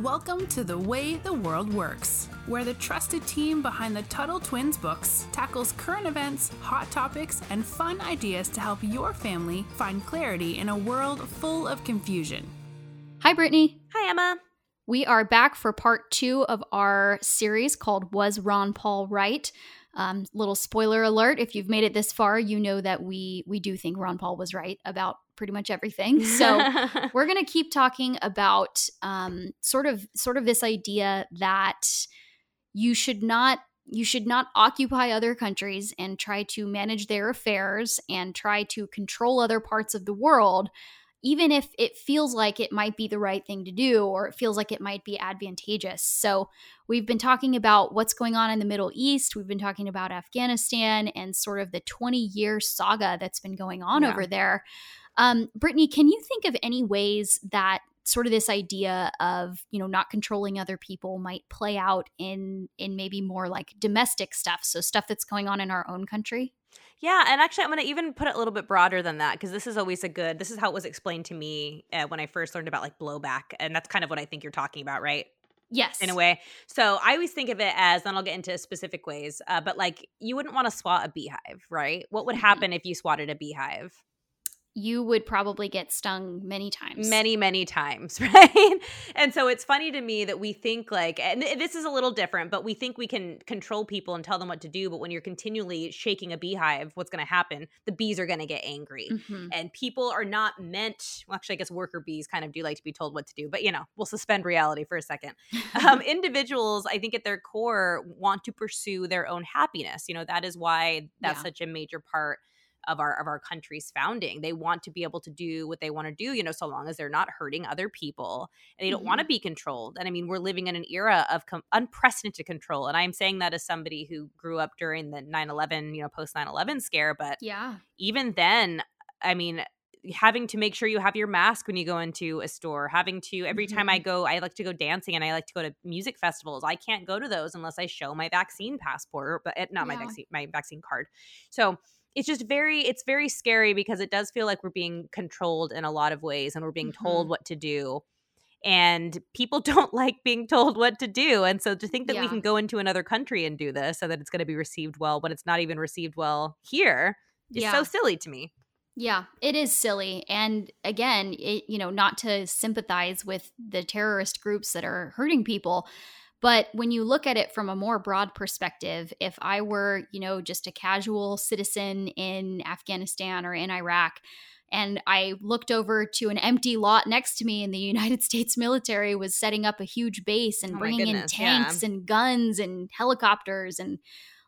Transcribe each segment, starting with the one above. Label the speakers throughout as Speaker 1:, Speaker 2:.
Speaker 1: Welcome to The Way the World Works, where the trusted team behind the Tuttle Twins books tackles current events, hot topics, and fun ideas to help your family find clarity in a world full of confusion.
Speaker 2: Hi, Brittany.
Speaker 3: Hi, Emma.
Speaker 2: We are back for part two of our series called Was Ron Paul Right? Um, little spoiler alert: if you've made it this far, you know that we we do think Ron Paul was right about pretty much everything. So we're going to keep talking about um, sort of sort of this idea that you should not you should not occupy other countries and try to manage their affairs and try to control other parts of the world even if it feels like it might be the right thing to do or it feels like it might be advantageous. So, we've been talking about what's going on in the Middle East. We've been talking about Afghanistan and sort of the 20 year saga that's been going on
Speaker 3: Yeah.
Speaker 2: over there. Um, Brittany, can you think of any ways that sort of this idea of you know not controlling other people might play out in in maybe more like domestic stuff so stuff that's going on in our own country
Speaker 3: Yeah, and actually, I'm going to even put it a little bit broader than that because this is always a good. This is how it was explained to me uh, when I first learned about like blowback, and that's kind of what I think you're talking about, right?
Speaker 2: yes
Speaker 3: In a way. So I always think of it as, then I'll get into specific ways, uh, but like you wouldn't want to swat a beehive, right? What would
Speaker 2: Mhm.
Speaker 3: happen if you swatted a beehive?
Speaker 2: You would probably get stung many times.
Speaker 3: Many many times right? And so it's funny to me that we think like and this is a little different but we think we can control people and tell them what to do but when you're continually shaking a beehive what's going to happen? The bees are going to get angry.
Speaker 2: Mhm.
Speaker 3: and people are not meant well actually i guess worker bees kind of do like to be told what to do but you know we'll suspend reality for a second. Um, individuals i think at their core want to pursue their own happiness. You know that is why that's
Speaker 2: Yeah.
Speaker 3: such a major part of our of our country's founding. They want to be able to do what they want to do you know so long as they're not hurting other people and they don't want to be controlled. And i mean we're living in an era of com- unprecedented control and i'm saying that as somebody who grew up during the 9-11 you know post 9-11 scare but
Speaker 2: yeah.
Speaker 3: even then i mean having to make sure you have your mask when you go into a store having to every time i go i like to go dancing and i like to go to music festivals i can't go to those unless i show my vaccine passport but eh, not my vaccine my vaccine card. So it's just very it's very scary because it does feel like we're being controlled in a lot of ways and we're being told
Speaker 2: Mhm.
Speaker 3: what to do and people don't like being told what to do and so to think that we can go into another country and do this so that it's going to be received well when it's not even received well here is
Speaker 2: yeah
Speaker 3: so silly to me
Speaker 2: Yeah, it is silly. And again, it, you know, not to sympathize with the terrorist groups that are hurting people, but when you look at it from a more broad perspective, if I were, you know, just a casual citizen in Afghanistan or in Iraq, and I looked over to an empty lot next to me, and the United States military was setting up a huge base and
Speaker 3: Oh
Speaker 2: bringing in
Speaker 3: goodness, yeah.
Speaker 2: tanks and guns and helicopters and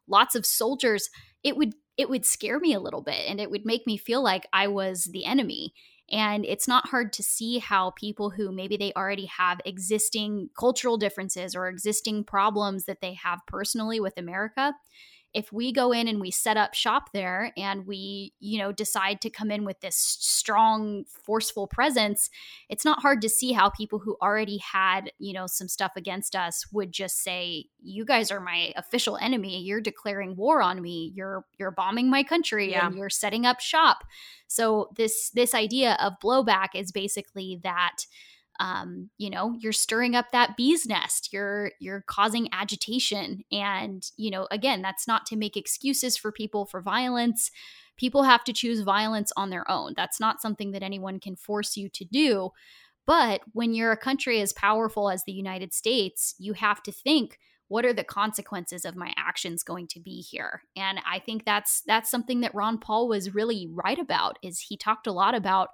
Speaker 2: lots of soldiers, it would it would scare me a little bit and it would make me feel like I was the enemy. And it's not hard to see how people who maybe they already have existing cultural differences or existing problems that they have personally with America, if we go in and we set up shop there and we, you know, decide to come in with this strong, forceful presence, it's not hard to see how people who already had, you know, some stuff against us would just say, "You guys are my official enemy. You're declaring war on me. You're you're bombing my country
Speaker 3: Yeah.
Speaker 2: and you're setting up shop." So this this idea of blowback is basically that um, you know, you're stirring up that bee's nest. You're you're causing agitation, and you know, again, that's not to make excuses for people for violence. People have to choose violence on their own. That's not something that anyone can force you to do. But when you're a country as powerful as the United States, you have to think what are the consequences of my actions going to be here and i think that's that's something that ron paul was really right about is he talked a lot about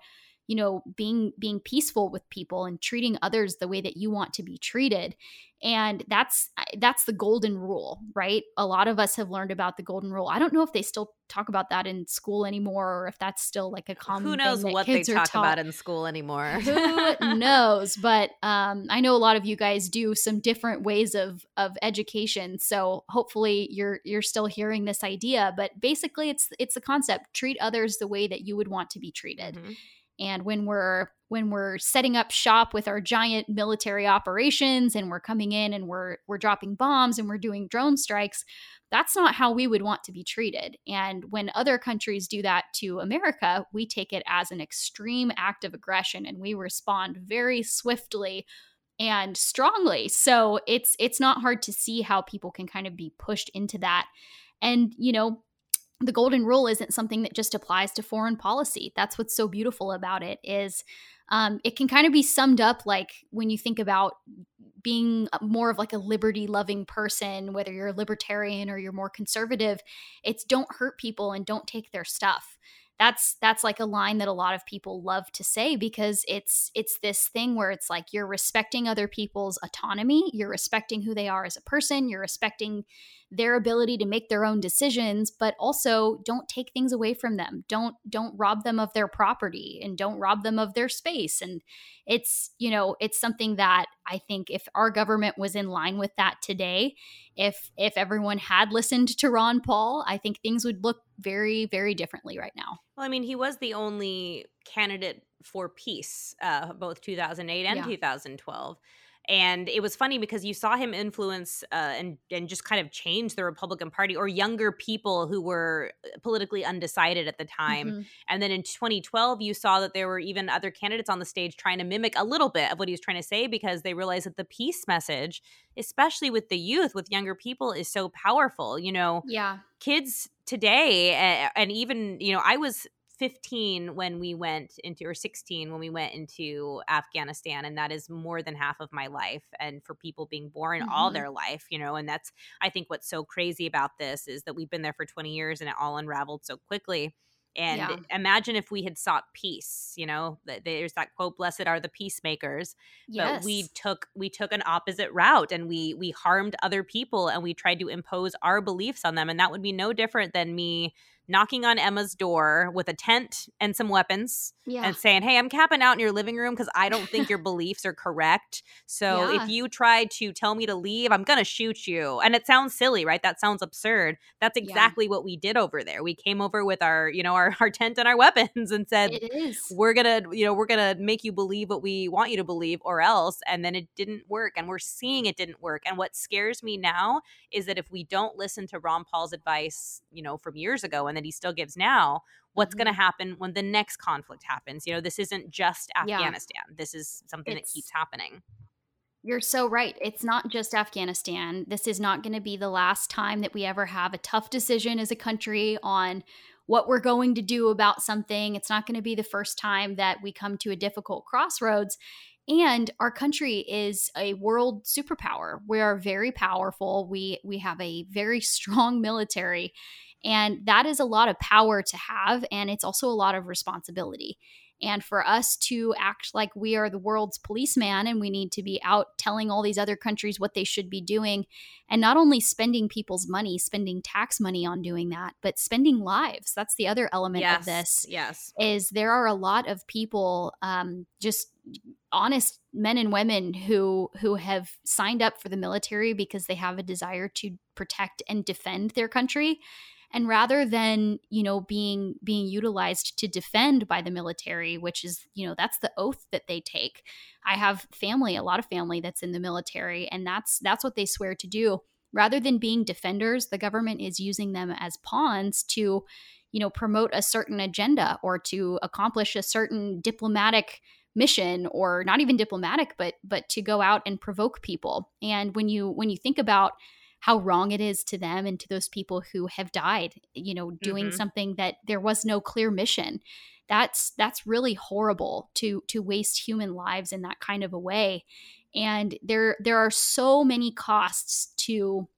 Speaker 2: you know being being peaceful with people and treating others the way that you want to be treated and that's that's the golden rule right a lot of us have learned about the golden rule i don't know if they still talk about that in school anymore or if that's still like a common
Speaker 3: who knows
Speaker 2: thing that
Speaker 3: what they talk about in school anymore
Speaker 2: Who knows? But um, I know a lot of you guys do some different ways of of education. So hopefully you're you're still hearing this idea. But basically, it's it's the concept: treat others the way that you would want to be treated.
Speaker 3: Mhm.
Speaker 2: And when we're when we're setting up shop with our giant military operations and we're coming in and we're we're dropping bombs and we're doing drone strikes, that's not how we would want to be treated. And when other countries do that to America, we take it as an extreme act of aggression and we respond very swiftly and strongly. So it's it's not hard to see how people can kind of be pushed into that. And you know, the golden rule isn't something that just applies to foreign policy. That's what's so beautiful about it is um, it can kind of be summed up like when you think about being more of like a liberty loving person, whether you're a libertarian or you're more conservative, it's don't hurt people and don't take their stuff that's that's like a line that a lot of people love to say because it's it's this thing where it's like you're respecting other people's autonomy you're respecting who they are as a person you're respecting their ability to make their own decisions but also don't take things away from them. Don't don't rob them of their property and don't rob them of their space. And it's you know it's something that i think if our government was in line with that today if if everyone had listened to ron paul i think things would look very very differently right now.
Speaker 3: Well i mean he was the only candidate for peace uh, both 2008 and yeah. 2012 and it was funny because you saw him influence uh, and and just kind of change the Republican Party or younger people who were uh, politically undecided at the time. Mm-hmm. And then in 2012, you saw that there were even other candidates on the stage trying to mimic a little bit of what he was trying to say because they realized that the peace message, especially with the youth, with younger people, is so powerful. You know,
Speaker 2: yeah,
Speaker 3: kids today, and even you know, I was 15 when we went into or 16 when we went into Afghanistan and that is more than half of my life and for people being born mm-hmm. all their life you know and that's I think what's so crazy about this is that we've been there for 20 years and it all unraveled so quickly and yeah. imagine if we had sought peace, you know, there's that quote, blessed are the peacemakers. Yes. But we took we took an opposite route and we we harmed other people and we tried to impose our beliefs on them. And that would be no different than me knocking on Emma's door with a tent and some weapons yeah. and saying, Hey, I'm capping out in your living room because I don't think your beliefs are correct. So yeah. if you try to tell me to leave, I'm going to shoot you. And it sounds silly, right? That sounds absurd. That's exactly yeah. what we did over there. We came over with our, you know, our, our tent and our weapons and said, We're going to, you know, we're going to make you believe what we want you to believe or else. And then it didn't work. And we're seeing it didn't work. And what scares me now is that if we don't listen to Ron Paul's advice, you know, from years ago and that he still gives now what's mm-hmm. going to happen when the next conflict happens you know this isn't just afghanistan yeah. this is something it's, that keeps happening
Speaker 2: you're so right. It's not just Afghanistan. This is not going to be the last time that we ever have a tough decision as a country on what we're going to do about something. It's not going to be the first time that we come to a difficult crossroads. And our country is a world superpower. We are very powerful. We we have a very strong military and that is a lot of power to have, and it's also a lot of responsibility. And for us to act like we are the world's policeman and we need to be out telling all these other countries what they should be doing, and not only spending people's money, spending tax money on doing that, but spending lives. That's the other element
Speaker 3: yes,
Speaker 2: of this.
Speaker 3: Yes.
Speaker 2: Is there are a lot of people, um, just honest men and women who who have signed up for the military because they have a desire to protect and defend their country and rather than you know being being utilized to defend by the military which is you know that's the oath that they take i have family a lot of family that's in the military and that's that's what they swear to do. Rather than being defenders the government is using them as pawns to you know promote a certain agenda or to accomplish a certain diplomatic mission or not even diplomatic but but to go out and provoke people. And when you when you think about how wrong it is to them and to those people who have died you know doing mm-hmm. something that there was no clear mission that's that's really horrible to to waste human lives in that kind of a way and there there are so many costs to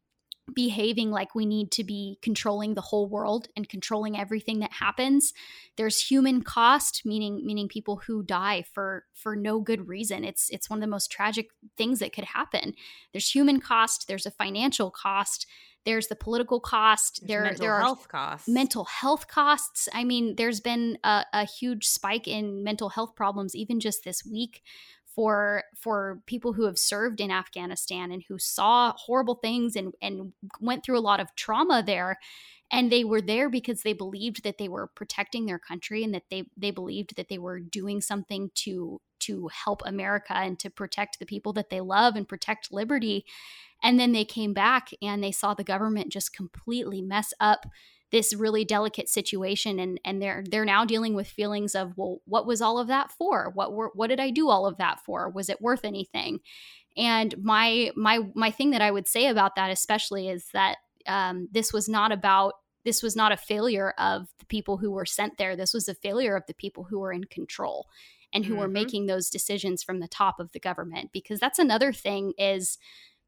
Speaker 2: behaving like we need to be controlling the whole world and controlling everything that happens. There's human cost meaning meaning people who die for for no good reason. It's it's one of the most tragic things that could happen. There's human cost there's a financial cost there's the political cost
Speaker 3: there's
Speaker 2: there
Speaker 3: mental
Speaker 2: there
Speaker 3: health costs.
Speaker 2: mental health costs. I mean there's been a, a huge spike in mental health problems even just this week for for people who have served in Afghanistan and who saw horrible things and and went through a lot of trauma there. And they were there because they believed that they were protecting their country and that they they believed that they were doing something to to help America and to protect the people that they love and protect liberty. And then they came back and they saw the government just completely mess up this really delicate situation and and they're they're now dealing with feelings of well what was all of that for? What were what did i do all of that for? Was it worth anything? And my my my thing that i would say about that especially is that um, this was not about this was not a failure of the people who were sent there. This was a failure of the people who were in control and who mm-hmm. were making those decisions from the top of the government. Because that's another thing is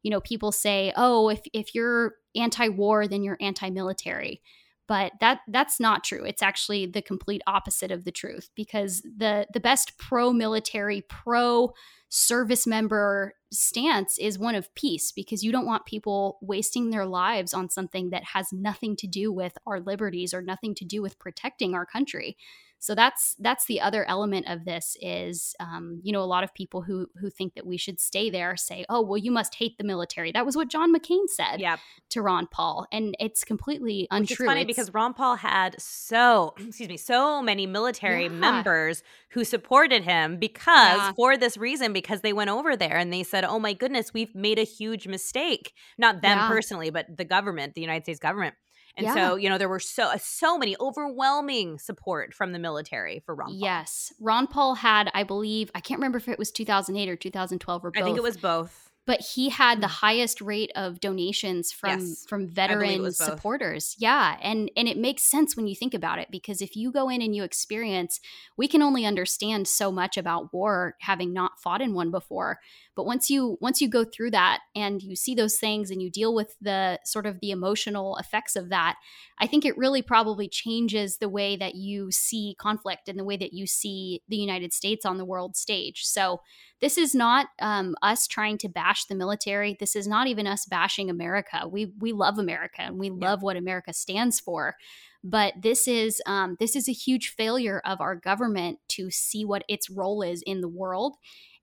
Speaker 2: you know people say oh if if you're anti-war then you're anti-military but that that's not true. It's actually the complete opposite of the truth because the the best pro military pro service member stance is one of peace because you don't want people wasting their lives on something that has nothing to do with our liberties or nothing to do with protecting our country so that's that's the other element of this is um, you know a lot of people who who think that we should stay there say oh well you must hate the military that was what john mccain said yep. to ron paul and it's completely untrue
Speaker 3: Which is funny
Speaker 2: it's,
Speaker 3: because ron paul had so excuse me so many military yeah. members who supported him because yeah. for this reason because they went over there and they said oh my goodness we've made a huge mistake not them yeah. personally but the government the united states government and yeah. so, you know, there were so uh, so many overwhelming support from the military for Ron Paul.
Speaker 2: Yes. Ron Paul had, I believe, I can't remember if it was 2008 or 2012 or both.
Speaker 3: I think it was both
Speaker 2: but he had the mm. highest rate of donations from yes, from veteran supporters. Yeah and and it makes sense when you think about it because if you go in and you experience we can only understand so much about war having not fought in one before but once you once you go through that and you see those things and you deal with the sort of the emotional effects of that i think it really probably changes the way that you see conflict and the way that you see the united states on the world stage. So this is not um, us trying to bash the military. This is not even us bashing America. We we love America and we yeah. love what America stands for. But this is um, this is a huge failure of our government to see what its role is in the world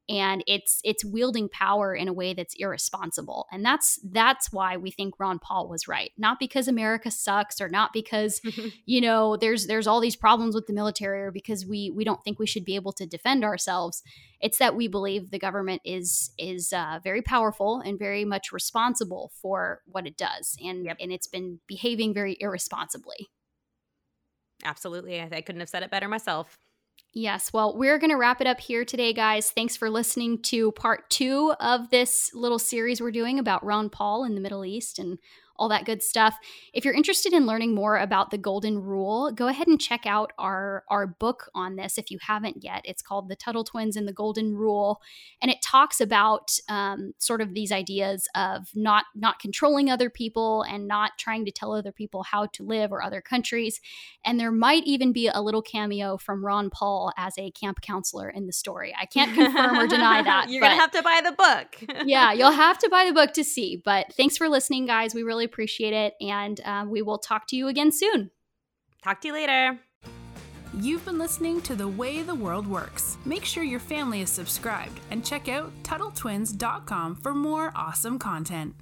Speaker 2: and it's it's wielding power in a way that's irresponsible. And that's that's why we think Ron Paul was right. Not because America sucks or not because you know there's there's all these problems with the military or because we we don't think we should be able to defend ourselves. It's that we believe the government is is uh, very powerful and very much responsible for what it does. And yep. and it's been behaving very irresponsibly.
Speaker 3: Absolutely. I couldn't have said it better myself
Speaker 2: Yes. Well, we're going to wrap it up here today, guys. Thanks for listening to part two of this little series we're doing about Ron Paul in the Middle East and all that good stuff. If you're interested in learning more about the Golden Rule, go ahead and check out our, our book on this if you haven't yet. It's called The Tuttle Twins and the Golden Rule. And it talks about um, sort of these ideas of not, not controlling other people and not trying to tell other people how to live or other countries. And there might even be a little cameo from Ron Paul as a camp counselor in the story. I can't confirm or deny that.
Speaker 3: You're going to have to buy the book.
Speaker 2: yeah, you'll have to buy the book to see. But thanks for listening, guys. We really appreciate it. And um, we will talk to you again soon.
Speaker 3: Talk to you later.
Speaker 1: You've been listening to The Way the World Works. Make sure your family is subscribed and check out TuttleTwins.com for more awesome content.